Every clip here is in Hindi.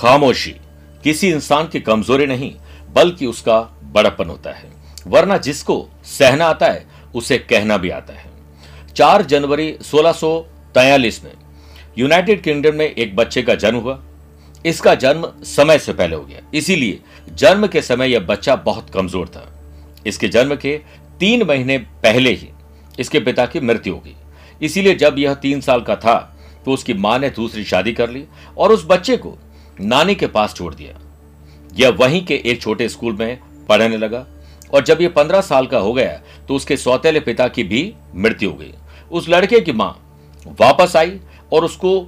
खामोशी। किसी इंसान की कमज़ोरी नहीं, बल्कि उसका बड़प्पन होता है। वरना जिसको सहना आता है, उसे कहना भी आता है। 4 जनवरी 1643 में यूनाइटेड किंगडम में एक बच्चे का जन्म हुआ। इसका जन्म समय से पहले हो गया। इसीलिए जन्म के समय यह बच्चा बहुत कमज़ोर था। इसके जन्म के तीन महीने पहले ही इसके पिता की मृत्यु हो गई। इसीलिए जब यह तीन साल का था तो उसकी माँ ने दूसरी शादी कर ली और उस बच्चे को नानी के पास छोड़ दिया। यह वहीं के एक छोटे स्कूल में पढ़ने लगा और जब यह पंद्रह साल का हो गया तो उसके सौतेले पिता की भी मृत्यु हो गई। उस लड़के की माँ वापस आई और उसको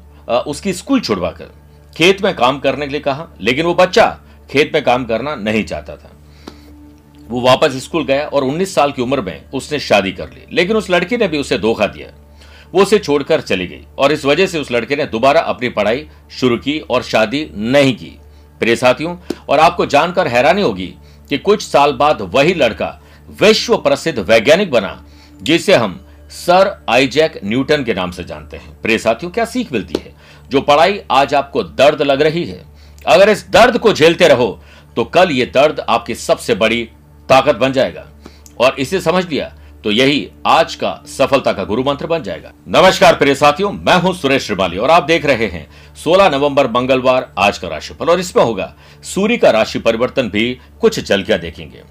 उसकी स्कूल छुड़वाकर खेत में काम करने के लिए कहा, लेकिन वो बच्चा खेत में काम करना नहीं चाहता था। वो वापस स्कूल गया और 19 साल की उम्र में उसने शादी कर ली, लेकिन उस लड़की ने भी उसे धोखा दिया। वो उसे छोड़कर चली गई और इस वजह से उस लड़के ने दोबारा अपनी पढ़ाई शुरू की और शादी नहीं की। प्रिय साथियों, और आपको जानकर हैरानी होगी कि कुछ साल बाद वही लड़का विश्व प्रसिद्ध वैज्ञानिक बना, जिसे हम सर आइजैक न्यूटन के नाम से जानते हैं। प्रिय साथियों, क्या सीख मिलती है? जो पढ़ाई आज आपको दर्द लग रही है। अगर इस दर्द को झेलते रहो तो कल ये दर्द आपकी सबसे बड़ी ताकत बन जाएगा। और इसे समझ लिया तो यही आज का सफलता का गुरु मंत्र बन जाएगा। नमस्कार प्रिय साथियों, मैं हूँ सुरेश श्रिवाली और आप देख रहे हैं 16 नवंबर मंगलवार आज का राशिफल और इसमें होगा सूर्य का राशि परिवर्तन भी कुछ झलकियाँ देखेंगे।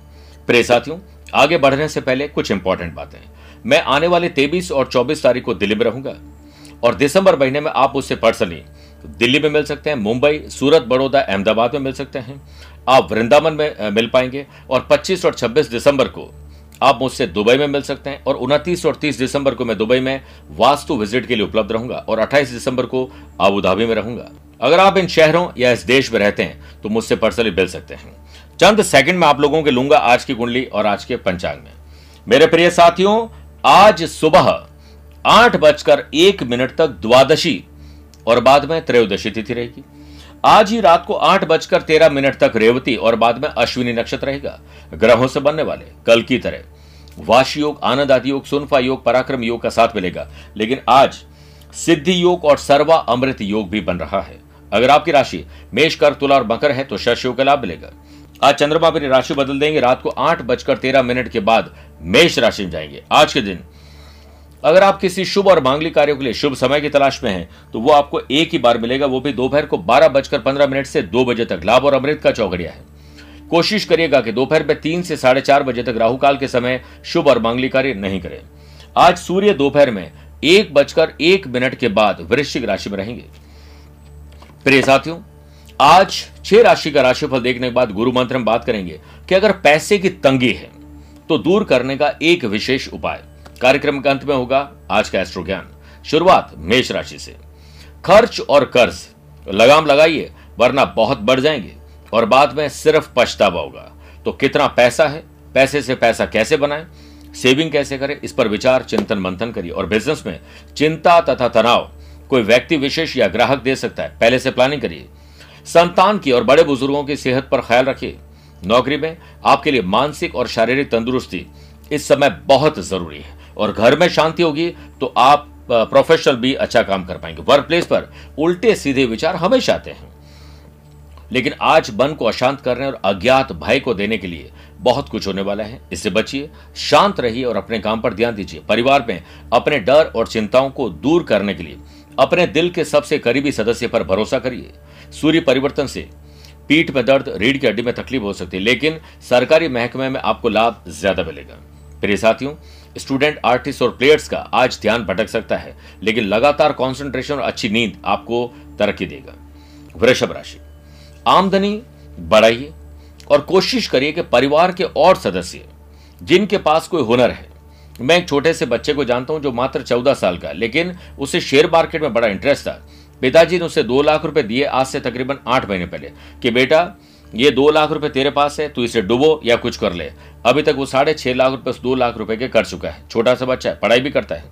प्रिय साथियों, आगे बढ़ने से पहले कुछ इंपॉर्टेंट बातें। मैं आने वाले तेईस और चौबीस तारीख को दिल्ली में रहूँगा और दिसंबर महीने में आप उससे पर्सनली दिल्ली में मिल सकते हैं, मुंबई, सूरत, बड़ौदा, अहमदाबाद में मिल सकते हैं। आप वृंदावन में मिल पाएँगे और 25 और 26 दिसंबर को आप मुझसे दुबई में मिल सकते हैं और उनतीस और 30 दिसंबर को मैं दुबई में वास्तु विज़िट के लिए उपलब्ध रहूँगा और 28 दिसंबर को आबूधाबी में रहूँगा। अगर आप इन शहरों या इस देश में रहते हैं तो मुझसे पर्सनली मिल सकते हैं। चंद सेकंड में आप लोगों के लूँगा आज की कुंडली और आज के पंचांग में। मेरे प्रिय साथियों, आज सुबह आठ बजकर एक मिनट तक द्वादशी और बाद में त्रयोदशी तिथि रहेगी। आज ही रात को आठ बजकर तेरह मिनट तक रेवती और बाद में अश्विनी नक्षत्र रहेगा। ग्रहों से बनने वाले कल की तरह। वाशी योग, आनंद आदि योग, सुनफा योग, पराक्रम योग का साथ मिलेगा। लेकिन आज सिद्धि योग और सर्वा अमृत योग भी बन रहा है। अगर आपकी राशि मेष कर तुला और मकर है तो शश योग का लाभ मिलेगा। आज चंद्रमा अपनी राशि बदल देंगे। रात को आठ बजकर तेरह मिनट के बाद मेष राशि में जाएँगे। आज के दिन अगर आप किसी शुभ और मांगलिक कार्यों के लिए शुभ समय की तलाश में हैं तो वो आपको एक ही बार मिलेगा, वो भी दोपहर को बारह बजकर पंद्रह मिनट से दो बजे तक। लाभ और अमृत का चौकड़िया है। कोशिश करिएगा कि दोपहर में तीन से साढ़े चार बजे तक राहु काल के समय शुभ और मांगलिक कार्य नहीं करें। आज सूर्य दोपहर में एक बजकर एक मिनट के बाद वृश्चिक राशि में रहेंगे। प्रिय साथियों, आज छह राशि का राशिफल देखने के बाद गुरु मंत्र में बात करेंगे कि अगर पैसे की तंगी है तो दूर करने का एक विशेष उपाय। कार्यक्रम के अंत में होगा आज का एस्ट्रो ज्ञान शुरुआत मेष राशि से। खर्च और कर्ज, लगाम लगाइए, वरना बहुत बढ़ जाएँगे और बाद में सिर्फ़ पछतावा होगा। तो कितना पैसा है, पैसे से पैसा कैसे बनाएँ, सेविंग कैसे करें, इस पर विचार, चिंतन, मंथन करिए और बिज़नेस में चिंता तथा तनाव कोई व्यक्ति विशेष या ग्राहक दे सकता है, पहले से प्लानिंग करिए। संतान की और बड़े बुज़ुर्गों की सेहत पर ख्याल रखिए। नौकरी में आपके लिए मानसिक और शारीरिक तंदुरुस्ती इस समय बहुत ज़रूरी है। और घर में शांति होगी तो आप प्रोफेशनल भी अच्छा काम कर पाएँगे। वर्क प्लेस पर उल्टे सीधे विचार हमेशा आते हैं। लेकिन आज मन को अशांत करने और अज्ञात भय को देने के लिए बहुत कुछ होने वाला है। इससे बचिए, शांत रहिए और अपने काम पर ध्यान दीजिए। परिवार में अपने डर और चिंताओं को दूर करने के लिए अपने दिल के सबसे करीबी सदस्य पर भरोसा करिए। सूर्य परिवर्तन से पीठ में दर्द, रीढ़ की हड्डी में तकलीफ़ हो सकती है, लेकिन सरकारी महकमे में आपको लाभ ज़्यादा मिलेगा। प्रिय साथियों स्टूडेंट आर्टिस्ट और प्लेयर्स का आज ध्यान भटक सकता है, लेकिन लगातार कंसंट्रेशन और अच्छी नींद आपको तरक्की देगा। वृषभ राशि। आमदनी बढ़ाइए और कोशिश करिए कि परिवार के और सदस्य, जिनके पास कोई हुनर है, मैं एक छोटे से बच्चे को जानता हूँ जो मात्र चौदह साल का लेकिन उसे शेयर मार्केट में बड़ा इंटरेस्ट था। पिताजी ने उसे दो लाख रुपए दिए आज से तकरीबन आठ महीने पहले कि बेटा ये दो लाख रुपए तेरे पास है, तू इसे डुबो या कुछ कर ले। अभी तक वो साढ़े छह लाख रुपए दो लाख रुपए के कर चुका है। छोटा सा बच्चा है, पढ़ाई भी करता है।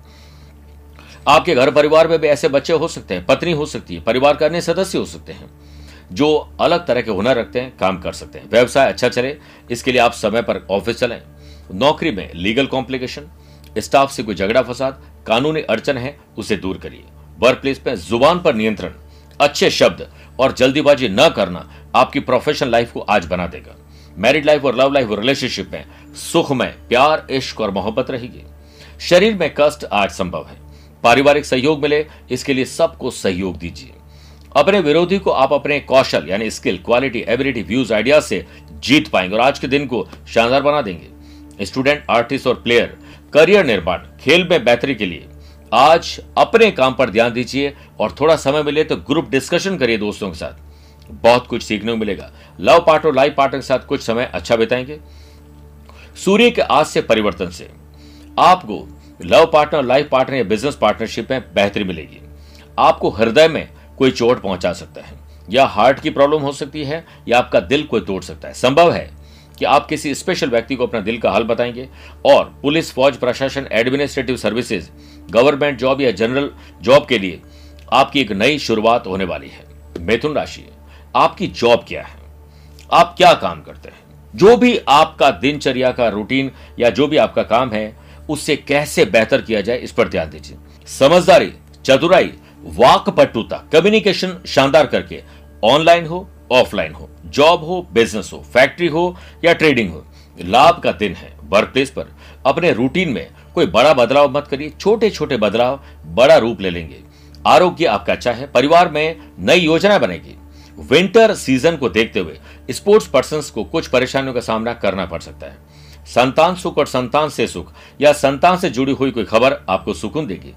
आपके घर परिवार में भी ऐसे बच्चे हो सकते हैं, पत्नी हो सकती है, परिवार का अन्य सदस्य हो सकते हैं, जो अलग तरह के हुनर रखते हैं, काम कर सकते हैं। व्यवसाय अच्छा चले, इसके लिए आप समय पर ऑफ़िस चलें। नौकरी में लीगल कॉम्प्लिकेशन स्टाफ से कोई झगड़ा फसाद, कानूनी अड़चन है, उसे दूर करिए। वर्क प्लेस में ज़ुबान पर नियंत्रण, अच्छे शब्द और जल्दीबाजी न करना आपकी प्रोफेशनल लाइफ को आज बना देगा। मैरिड लाइफ और लव लाइफ और रिलेशनशिप में सुख में प्यार, इश्क और मोहब्बत रहेगी। शरीर में कष्ट आज संभव है। पारिवारिक सहयोग मिले, इसके लिए सबको सहयोग दीजिए। अपने विरोधी को आप अपने कौशल यानी skill quality ability views idea से जीत पाएँगे और आज के दिन को शानदार बना देंगे। स्टूडेंट आर्टिस्ट और प्लेयर करियर निर्माण, खेल में बेहतरी के लिए आज अपने काम पर ध्यान दीजिए और थोड़ा समय मिले तो ग्रुप डिस्कशन करिए दोस्तों के साथ। बहुत कुछ सीखने को मिलेगा। लव पार्टनर लाइफ पार्टनर के साथ कुछ समय अच्छा बिताएँगे। सूर्य के आज से परिवर्तन से आपको लव पार्टनर लाइफ पार्टनर या बिज़नेस पार्टनरशिप में बेहतरी मिलेगी। आपको हृदय में कोई चोट पहुँचा सकता है या हार्ट की प्रॉब्लम हो सकती है या आपका दिल कोई तोड़ सकता है। संभव है कि आप किसी स्पेशल व्यक्ति को अपना दिल का हाल बताएँगे और पुलिस, फौज, प्रशासन एडमिनिस्ट्रेटिव सर्विसेज़ गवर्नमेंट जॉब या जनरल जॉब के लिए आपकी एक नई शुरुआत होने वाली है। मिथुन राशि, आपकी जॉब क्या है? आप क्या काम करते हैं? जो भी आपका दिनचर्या का रूटीन या जो भी आपका काम है, उससे कैसे बेहतर किया जाए, इस पर ध्यान दीजिए। समझदारी, चतुराई, वाकपटुता कम्युनिकेशन शानदार करके ऑनलाइन हो ऑफलाइन हो, जॉब हो, बिज़नेस हो, फैक्ट्री हो या ट्रेडिंग हो, लाभ का दिन है वर्क प्लेस पर। अपने रूटीन में कोई बड़ा बदलाव मत करिए छोटे छोटे बदलाव बड़ा रूप ले लेंगे। आरोग्य आपका अच्छा है परिवार में नई योजना बनेगी। विंटर सीज़न को देखते हुए स्पोर्ट्स पर्सन को कुछ परेशानियों का सामना करना पड़ सकता है। संतान सुख और संतान से सुख या संतान से जुड़ी हुई कोई खबर आपको सुकून देगी।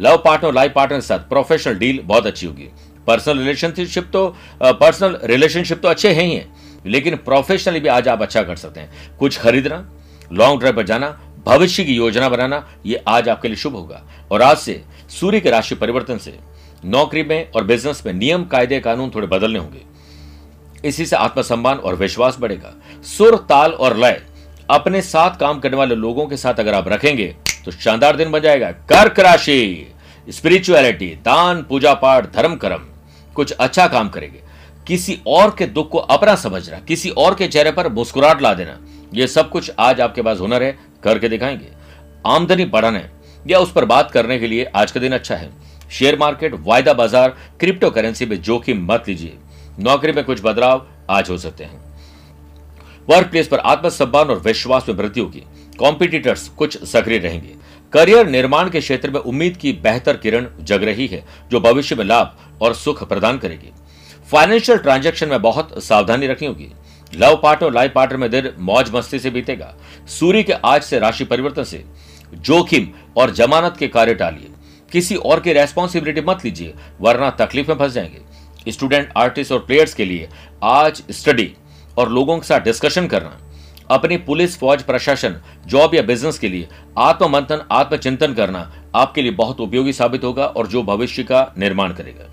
लव पार्टनर, लाइफ पार्टनर के साथ प्रोफेशनल डील बहुत अच्छी होगी। पर्सनल रिलेशनशिप तो पर्सनल रिलेशनशिप तो अच्छे हैं ही हैं, लेकिन प्रोफेशनली भी आज आप अच्छा कर सकते हैं। कुछ खरीदना लॉन्ग ड्राइव पर जाना, भविष्य की योजना बनाना, ये आज आपके लिए शुभ होगा। और आज से सूर्य के राशि परिवर्तन से नौकरी में और बिज़नेस में नियम, कायदे, कानून थोड़े बदलने होंगे। इसी से आत्मसम्मान और विश्वास बढ़ेगा। सुर, ताल और लय, अपने साथ काम करने वाले लोगों के साथ अगर आप रखेंगे तो शानदार दिन बन जाएगा। कर्क राशि स्पिरिचुअलिटी दान, पूजा पाठ, धर्म कर्म। कुछ अच्छा काम करेंगे। किसी और के दुख को अपना समझना, किसी और के चेहरे पर मुस्कुराहट ला देना, ये सब कुछ आज आपके पास हुनर है, करके दिखाएँगे। आमदनी बढ़ाने या उस पर बात करने के लिए आज का दिन अच्छा है। शेयर मार्केट, वायदा बाज़ार क्रिप्टो करेंसी में जोखिम मत लीजिए। नौकरी में कुछ बदलाव आज हो सकते हैं। वर्क प्लेस पर आत्मसम्मान और विश्वास में वृद्धि होगी। कॉम्पिटिटर्स कुछ सक्रिय रहेंगे। करियर निर्माण के क्षेत्र में उम्मीद की बेहतर किरण जग रही है, जो भविष्य में लाभ और सुख प्रदान करेगी। फाइनेंशियल ट्रांजैक्शन में बहुत सावधानी रखनी होगी। लव पार्टनर लाइफ पार्टनर में दिन मौज मस्ती से बीतेगा। सूर्य के आज से राशि परिवर्तन से जोखिम और जमानत के कार्य टालिए। किसी और की रेस्पॉन्सिबिलिटी मत लीजिए, वरना तकलीफ़ में फंस जाएँगे। स्टूडेंट आर्टिस्ट और प्लेयर्स के लिए आज स्टडी और लोगों के साथ डिस्कशन करना। अपनी पुलिस, फौज, प्रशासन, जॉब या बिज़नेस के लिए आत्म मंथन आत्मचिंतन करना आपके लिए बहुत उपयोगी साबित होगा और जो भविष्य का निर्माण करेगा।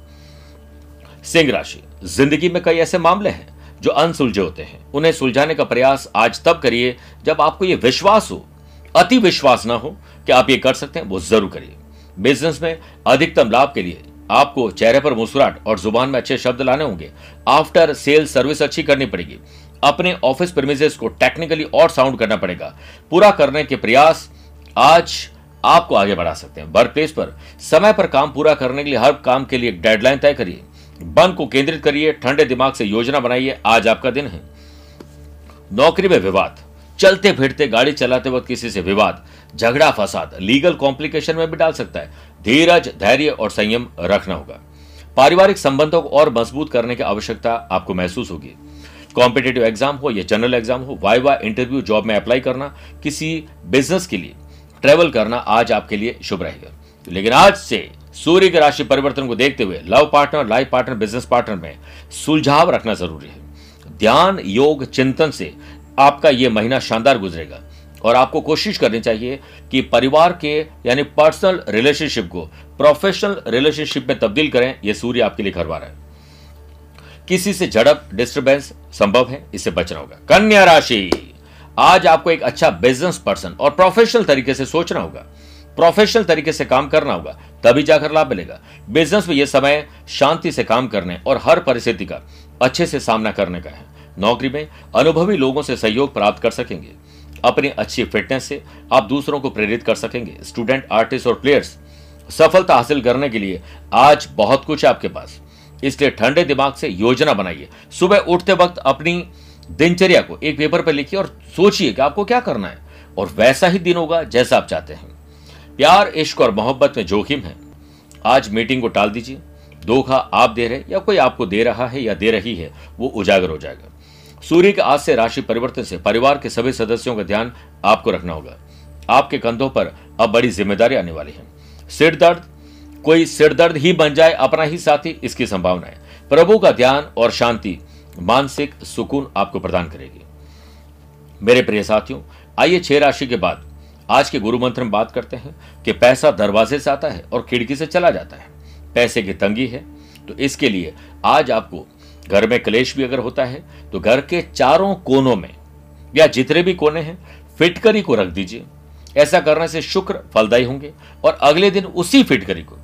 सिंह राशि। ज़िंदगी में कई ऐसे मामले हैं जो अनसुलझे होते हैं। उन्हें सुलझाने का प्रयास आज तब करिए जब आपको यह विश्वास हो, अति विश्वास ना हो कि आप ये कर सकते हैं, वो ज़रूर करिए। बिज़नेस में अधिकतम लाभ के लिए आपको चेहरे पर मुस्कुराहट और ज़ुबान में अच्छे शब्द लाने होंगे। आफ्टर सेल सर्विस अच्छी करनी पड़ेगी। अपने ऑफ़िस प्रेमिसेस को टेक्निकली और साउंड करना पड़ेगा। पूरा करने के प्रयास आज आपको आगे बढ़ा सकते हैं। वर्क प्लेस पर समय पर काम पूरा करने के लिए, हर काम के लिए एक डेडलाइन तय करिए। मन को केंद्रित करिए, ठंडे दिमाग से योजना बनाइए। आज आपका दिन है। नौकरी में विवाद, चलते फिरते, गाड़ी चलाते वक्त किसी से विवाद, झगड़ा, फसाद लीगल कॉम्प्लिकेशन में भी डाल सकता है। धीरज, धैर्य और संयम रखना होगा। पारिवारिक संबंधों को और मज़बूत करने की आवश्यकता आपको महसूस होगी। कॉम्पिटेटिव एग्ज़ाम हो या जनरल एग्ज़ाम हो वाइवा इंटरव्यू जॉब में अप्लाई करना, किसी बिज़नेस के लिए ट्रेवल करना आज आपके लिए शुभ रहेगा। लेकिन आज से सूर्य के राशि परिवर्तन को देखते हुए love partner life partner business partner में सुलझाव रखना ज़रूरी है। ध्यान, योग, चिंतन से आपका यह महीना शानदार गुजरेगा। और आपको कोशिश करनी चाहिए कि परिवार के, यानी पर्सनल रिलेशनशिप को प्रोफेशनल रिलेशनशिप में तब्दील करें यह सूर्य आपके लिए करवा रहा है। किसी से झड़प डिस्टर्बेंस संभव है, इससे बचना होगा। कन्या राशि, आज आपको एक अच्छा बिज़नेस पर्सन और प्रोफेशनल तरीके से सोचना होगा। प्रोफेशनल तरीके से काम करना होगा, तभी जाकर लाभ मिलेगा। बिज़नेस में यह समय शांति से काम करने और हर परिस्थिति का अच्छे से सामना करने का है। नौकरी में अनुभवी लोगों से सहयोग प्राप्त कर सकेंगे। अपनी अच्छी फिटनेस से आप दूसरों को प्रेरित कर सकेंगे। स्टूडेंट आर्टिस्ट और प्लेयर्स सफलता हासिल करने के लिए आज बहुत कुछ है आपके पास। इसलिए ठंडे दिमाग से योजना बनाइए। सुबह उठते वक्त अपनी दिनचर्या को एक पेपर पर लिखिए और सोचिए कि आपको क्या करना है। और वैसा ही दिन होगा जैसा आप चाहते हैं। प्यार, इश्क और मोहब्बत में जोखिम है। आज मीटिंग को टाल दीजिए। धोखा आप दे रहे या कोई आपको दे रहा है या दे रही है, वो उजागर हो जाएगा। सूर्य के आज से राशि परिवर्तन से परिवार के सभी सदस्यों का ध्यान आपको रखना होगा। आपके कंधों पर अब बड़ी ज़िम्मेदारी आने वाली है। सिर दर्द कोई सिर दर्द ही बन जाए अपना ही साथी, इसकी संभावना है। प्रभु का ध्यान और शांति, मानसिक सुकून आपको प्रदान करेगी। मेरे प्रिय साथियों, आइए छह राशि के बाद, आज के गुरु मंत्र में बात करते हैं कि पैसा दरवाजे से आता है और खिड़की से चला जाता है। पैसे की तंगी है तो इसके लिए आज आपको घर में क्लेश भी अगर होता है तो घर के चारों कोनों में, या जितने भी कोने हैं, फिटकरी को रख दीजिए। ऐसा करने से शुक्र फलदायी होंगे और अगले दिन उसी फिटकरी को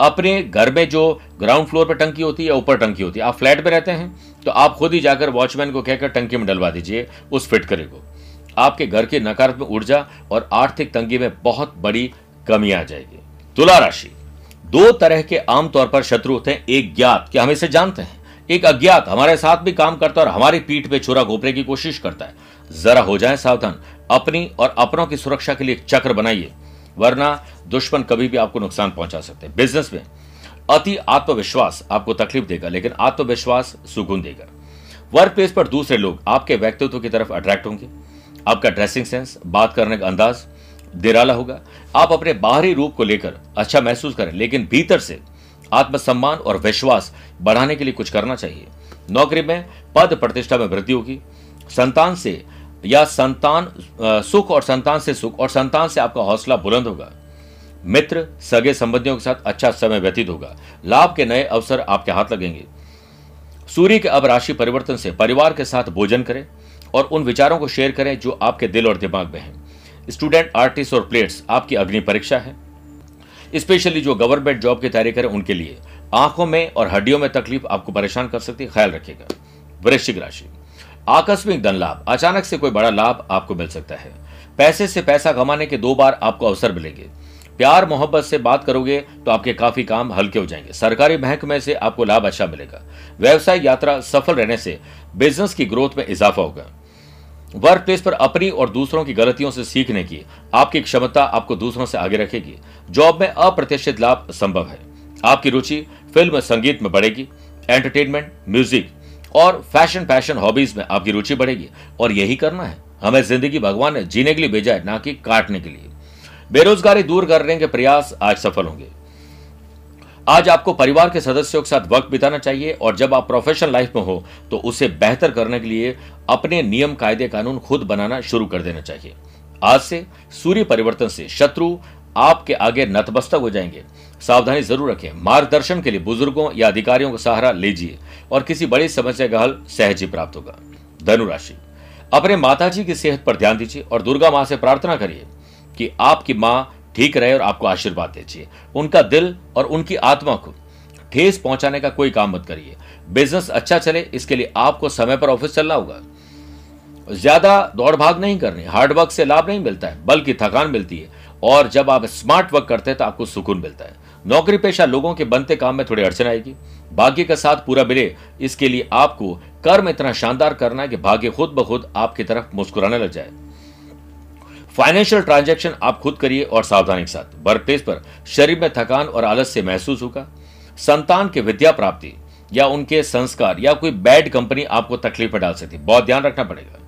अपने घर में जो ग्राउंड फ्लोर पर टंकी होती है या ऊपर टंकी होती है। आप फ्लैट में रहते हैं तो आप खुद ही जाकर वॉचमैन को कहकर टंकी में डलवा दीजिए, उस फिटकरी को। आपके घर की नकारात्मक ऊर्जा और आर्थिक तंगी में बहुत बड़ी कमी आ जाएगी। तुला राशि। दो तरह के आमतौर पर शत्रु होते हैं, एक ज्ञात। क्या हम इसे जानते हैं? एक अज्ञात हमारे साथ भी काम करता है और हमारी पीठ पे छुरा घोपने की कोशिश करता है। जरा हो जाए सावधान। अपनी और अपनों की सुरक्षा के लिए एक चक्र बनाइए। वरना दुश्मन कभी भी आपको नुकसान पहुँचा सकते हैं। बिज़नेस में अति आत्मविश्वास आपको तकलीफ़ देगा, लेकिन आत्मविश्वास सुकून देगा। वर्क प्लेस पर दूसरे लोग आपके व्यक्तित्व की तरफ़ अट्रैक्ट होंगे। आपका ड्रेसिंग सेंस बात करने का अंदाज दिराला होगा। आप अपने बाहरी रूप को लेकर अच्छा महसूस करें, लेकिन भीतर से आत्मसम्मान और विश्वास बढ़ाने के लिए कुछ करना चाहिए। नौकरी में पद प्रतिष्ठा में वृद्धि होगी। संतान से या संतान सुख और संतान से सुख, और संतान से आपका हौसला बुलंद होगा। मित्र, सगे संबंधियों के साथ अच्छा समय व्यतीत होगा। लाभ के नए अवसर आपके हाथ लगेंगे। सूर्य के अब राशि परिवर्तन से परिवार के साथ भोजन करें और उन विचारों को शेयर करें जो आपके दिल और दिमाग में हैं। स्टूडेंट, आर्टिस्ट और प्लेयर्स, आपकी अग्नि परीक्षा है। स्पेशली जो गवर्नमेंट जॉब की तैयारी करें उनके लिए आँखों में और हड्डियों में तकलीफ़ आपको परेशान कर सकती है। ख्याल रखिएगा। वृश्चिक राशि। आकस्मिक धन लाभ। अचानक से कोई बड़ा लाभ आपको मिल सकता है। पैसे से पैसा कमाने के दो बार आपको अवसर मिलेंगे। प्यार, मोहब्बत से बात करोगे तो आपके काफ़ी काम हल्के हो जाएँगे। सरकारी महकमे से आपको लाभ अच्छा मिलेगा। व्यवसाय यात्रा सफल रहने से बिज़नेस की ग्रोथ में इजाफा होगा। वर्क प्लेस पर अपनी और दूसरों की गलतियों से सीखने की आपकी क्षमता आपको दूसरों से आगे रखेगी। जॉब में अप्रत्याशित लाभ संभव है। आपकी रुचि फ़िल्म, संगीत में बढ़ेगी। एंटरटेनमेंट म्यूज़िक और फ़ैशन फ़ैशन हॉबीज में आपकी रुचि बढ़ेगी। और यही करना है। हमें ज़िंदगी भगवान ने जीने के लिए भेजा है, ना कि काटने के लिए। बेरोजगारी दूर करने के प्रयास आज सफल होंगे। आज आपको परिवार के सदस्यों के साथ वक्त बिताना चाहिए और जब आप प्रोफेशनल लाइफ में हो तो उसे बेहतर करने के लिए अपने नियम, कायदे, कानून खुद बनाना शुरू कर देना चाहिए। आज से सूर्य परिवर्तन से शत्रु आपके आगे नतमस्तक हो जाएँगे। सावधानी ज़रूर रखें। मार्गदर्शन के लिए बुज़ुर्गों या अधिकारियों का सहारा लीजिए और किसी बड़ी समस्या का हल सहज ही प्राप्त होगा। धनुराशि। अपने माता जी की सेहत पर ध्यान दीजिए और दुर्गा माँ से प्रार्थना करिए कि आपकी माँ ठीक रहे और आपको आशीर्वाद दीजिए। उनका दिल और उनकी आत्मा को ठेस पहुँचाने का कोई काम मत करिए। बिज़नेस अच्छा चले, इसके लिए आपको समय पर ऑफ़िस चलना होगा। ज़्यादा दौड़ भाग नहीं करनी। हार्ड वर्क से लाभ नहीं मिलता है, बल्कि थकान मिलती है और जब आप स्मार्ट वर्क करते हैं तो आपको सुकून मिलता है। नौकरी पेशा लोगों के बनते काम में थोड़ी अड़चन आएगी। भाग्य का साथ पूरा मिले, इसके लिए आपको कर्म इतना शानदार करना है कि भाग्य खुद ब खुद आपकी तरफ़ मुस्कुराने लग जाए। फाइनेंशियल ट्रांजैक्शन आप खुद करिए और सावधानी के साथ। वर्क प्लेस पर शरीर में थकान और आलस से महसूस होगा। संतान के विद्या प्राप्ति या उनके संस्कार या कोई बैड कंपनी आपको तकलीफ़ में डाल सकती है। बहुत ध्यान रखना पड़ेगा।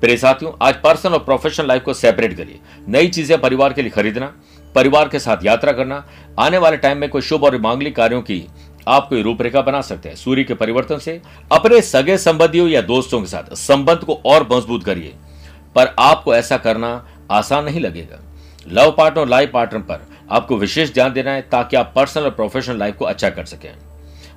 प्रिय साथियों, आज पर्सनल और प्रोफेशनल लाइफ को सेपरेट करिए। नई चीज़ें परिवार के लिए खरीदना परिवार के साथ यात्रा करना, आने वाले टाइम में कोई शुभ और मांगलिक कार्यों की आप कोई रूपरेखा बना सकते हैं। सूर्य के परिवर्तन से अपने सगे संबंधियों या दोस्तों के साथ संबंध को और मज़बूत करिए। पर आपको ऐसा करना आसान नहीं लगेगा। लव पार्टनर और लाइफ पार्टनर पर आपको विशेष ध्यान देना है ताकि आप पर्सनल और प्रोफेशनल लाइफ को अच्छा कर सकें।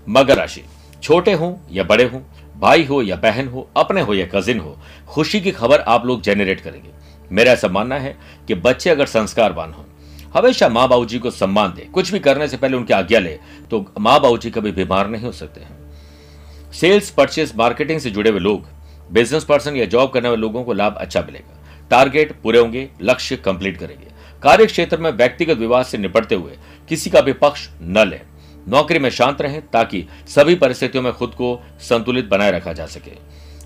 मगर राशि, छोटे हो या बड़े हो, भाई हो या बहन हो, अपने हो या कजिन हो, खुशी की खबर आप लोग जेनरेट करेंगे। मेरा ऐसा मानना है कि बच्चे अगर संस्कारवान हो हमेशा माँ बाबू जी को सम्मान दे। कुछ भी करने से पहले उनकी आज्ञा ले। तो माँ बाबू जी कभी बीमार नहीं हो सकते हैं। सेल्स परचेस मार्केटिंग से जुड़े हुए लोग, बिज़नेस पर्सन या जॉब करने वाले लोगों को लाभ अच्छा मिलेगा। टारगेट पूरे होंगे, लक्ष्य कंप्लीट करेंगे। कार्य क्षेत्र में व्यक्तिगत विवाद से निपटते हुए किसी का भी पक्ष न लें। नौकरी में शांत रहें ताकि सभी परिस्थितियों में खुद को संतुलित बनाए रखा जा सके।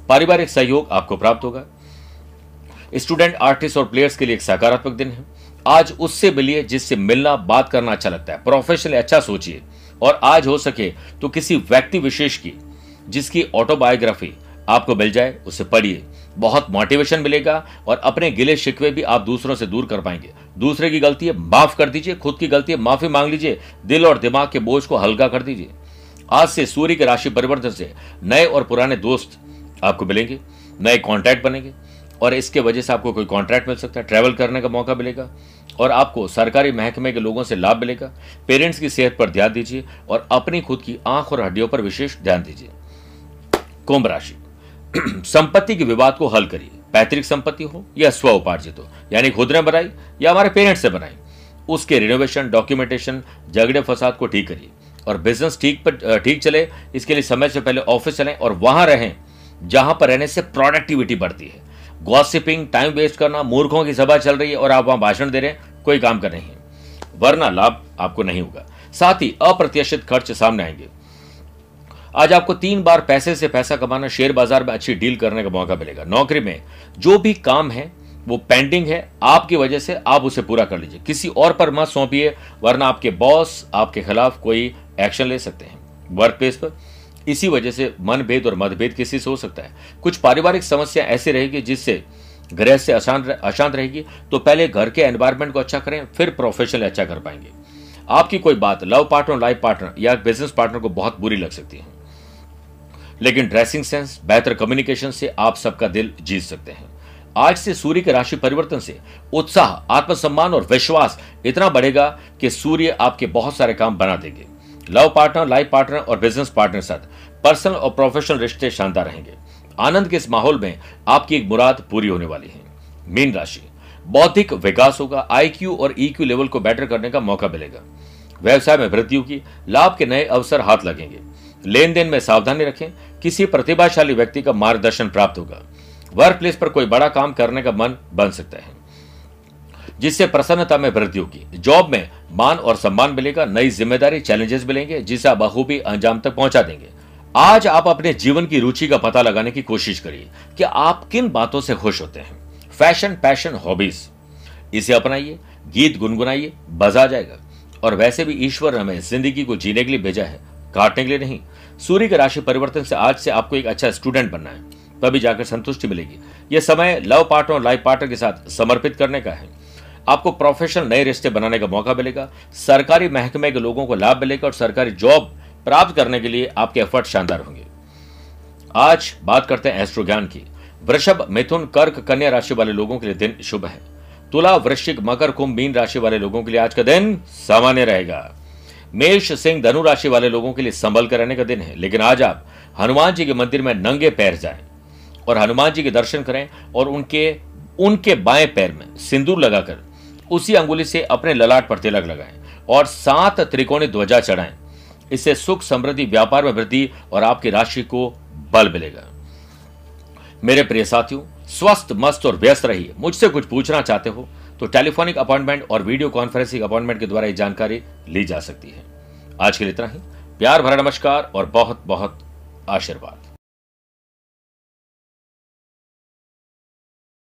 पारिवारिक सहयोग आपको प्राप्त होगा। स्टूडेंट, आर्टिस्ट और प्लेयर्स के लिए एक सकारात्मक दिन है। आज उससे मिलिए जिससे मिलना, बात करना अच्छा लगता है। प्रोफेशनली अच्छा सोचिए। और आज हो सके तो किसी व्यक्ति विशेष की, जिसकी ऑटोबायोग्राफी आपको मिल जाए, उसे पढ़िए। बहुत मोटिवेशन मिलेगा और अपने गिले शिकवे भी आप दूसरों से दूर कर पाएँगे। दूसरे की गलती है, माफ़ कर दीजिए। खुद की गलती है, माफ़ी मांग लीजिए। दिल और दिमाग के बोझ को हल्का कर दीजिए। आज से सूर्य के राशि परिवर्तन से नए और पुराने दोस्त आपको मिलेंगे, नए कॉन्टैक्ट बनेंगे। और इसके वजह से आपको कोई कॉन्ट्रैक्ट मिल सकता है। ट्रैवल करने का मौका मिलेगा। और आपको सरकारी महकमे के लोगों से लाभ मिलेगा। पेरेंट्स की सेहत पर ध्यान दीजिए और अपनी खुद की आँख और हड्डियों पर विशेष ध्यान दीजिए। कुंभ राशि। संपत्ति के विवाद को हल करिए। पैतृक संपत्ति हो या स्व उपार्जित हो, यानी खुद ने बनाई या हमारे पेरेंट्स से बनाई। उसके रिनोवेशन डॉक्यूमेंटेशन झगड़े फसाद को ठीक करिए और बिज़नेस ठीक पर ठीक चले, इसके लिए समय से पहले ऑफ़िस चलें और वहाँ रहें जहाँ पर रहने से प्रोडक्टिविटी बढ़ती है। गॉसिपिंग टाइम वेस्ट करना, मूर्खों की सभा चल रही है और आप वहाँ भाषण दे रहे हैं। कोई काम कर नहीं है। वरना लाभ आपको नहीं होगा। साथ ही अप्रत्याशित खर्च सामने आएँगे। आज आपको तीन बार पैसे से पैसा कमाना, शेयर बाज़ार में अच्छी डील करने का मौका मिलेगा। नौकरी में जो भी काम है, वो पेंडिंग है। आपकी वजह से आप उसे पूरा कर लीजिए। किसी और पर मत सौंपिए, वरना आपके बॉस, आपके खिलाफ कोई एक्शन ले सकते हैं। वर्क प्लेस पर इसी वजह से मनभेद और मतभेद किसी से हो सकता है। कुछ पारिवारिक समस्या ऐसी रहेगी जिससे गृह से अशांत अशांत रहेगी तो पहले घर के एनवायरमेंट को अच्छा करें, फिर प्रोफेशनल अच्छा कर पाएँगे। आपकी कोई बात लव पार्टनर लाइफ पार्टनर या बिज़नेस पार्टनर को बहुत बुरी लग सकती है। लेकिन ड्रेसिंग सेंस बेहतर कम्युनिकेशन से आप सबका दिल जीत सकते हैं। आज से सूर्य के राशि परिवर्तन से उत्साह, आत्मसम्मान और विश्वास इतना बढ़ेगा कि सूर्य आपके बहुत सारे काम बना देंगे। लव पार्टनर लाइफ पार्टनर और बिज़नेस पार्टनर साथ पर्सनल और प्रोफेशनल रिश्ते शानदार रहेंगे। आनंद के इस माहौल में आपकी एक मुराद पूरी होने वाली है। मीन राशि। बौद्धिक विकास होगा आईक्यू और ईक्यू e लेवल को बेटर करने का मौका मिलेगा। व्यवसाय में वृद्धि होगी, लाभ के नए अवसर हाथ लगेंगे। लेन देन में सावधानी रखें, किसी प्रतिभाशाली व्यक्ति का मार्गदर्शन प्राप्त होगा। वर्क प्लेस पर कोई बड़ा काम करने का मन बन सकता है, जिससे प्रसन्नता में वृद्धि होगी। जॉब में मान और सम्मान मिलेगा, नई ज़िम्मेदारी चैलेंजेस मिलेंगे, जिसे आप बखूबी अंजाम तक पहुँचा देंगे। आज आप अपने जीवन की रुचि का पता लगाने की कोशिश करिए कि आप किन बातों से खुश होते हैं। Fashion, passion, hobbies. इसे अपनाइए, गीत गुनगुनाइए, बजा जाएगा। और वैसे भी ईश्वर ने हमें ज़िंदगी को जीने के लिए भेजा है, काटने के लिए नहीं। सूर्य के राशि परिवर्तन से आज से आपको एक अच्छा स्टूडेंट बनना है। तभी जाकर संतुष्टि मिलेगी। यह समय लव पार्टनर और लाइफ पार्टनर के साथ समर्पित करने का है। आपको प्रोफेशनल नए रिश्ते बनाने का मौका मिलेगा। सरकारी महकमे के लोगों को लाभ मिलेगा और सरकारी जॉब प्राप्त करने के लिए आपके एफर्ट शानदार होंगे। आज बात करते हैं एस्ट्रो ज्ञान की। वृषभ, मिथुन, कर्क, कन्या राशि वाले लोगों के लिए दिन शुभ है। तुला, वृश्चिक, मकर, कुंभ, मीन राशि वाले लोगों के लिए आज का दिन सामान्य रहेगा। मेष, सिंह, धनु राशि वाले लोगों के लिए संभल कर रहने का दिन है, लेकिन आज आप हनुमान जी के मंदिर में नंगे पैर जाएँ और हनुमान जी के दर्शन करें और उनके उनके बाएँ पैर में सिंदूर लगाकर उसी अंगुली से अपने ललाट पर तिलक लगाएँ और सात त्रिकोणी ध्वजा चढ़ाएँ। इससे सुख, समृद्धि, व्यापार में वृद्धि और आपकी राशि को बल मिलेगा। मेरे प्रिय साथियों, स्वस्थ, मस्त और व्यस्त रहिए। मुझसे कुछ पूछना चाहते हो तो टेलीफोनिक अपॉइंटमेंट और वीडियो कॉन्फ्रेंसिंग अपॉइंटमेंट के द्वारा ये जानकारी ली जा सकती है। आज के लिए इतना ही। प्यार भरा नमस्कार और बहुत बहुत आशीर्वाद।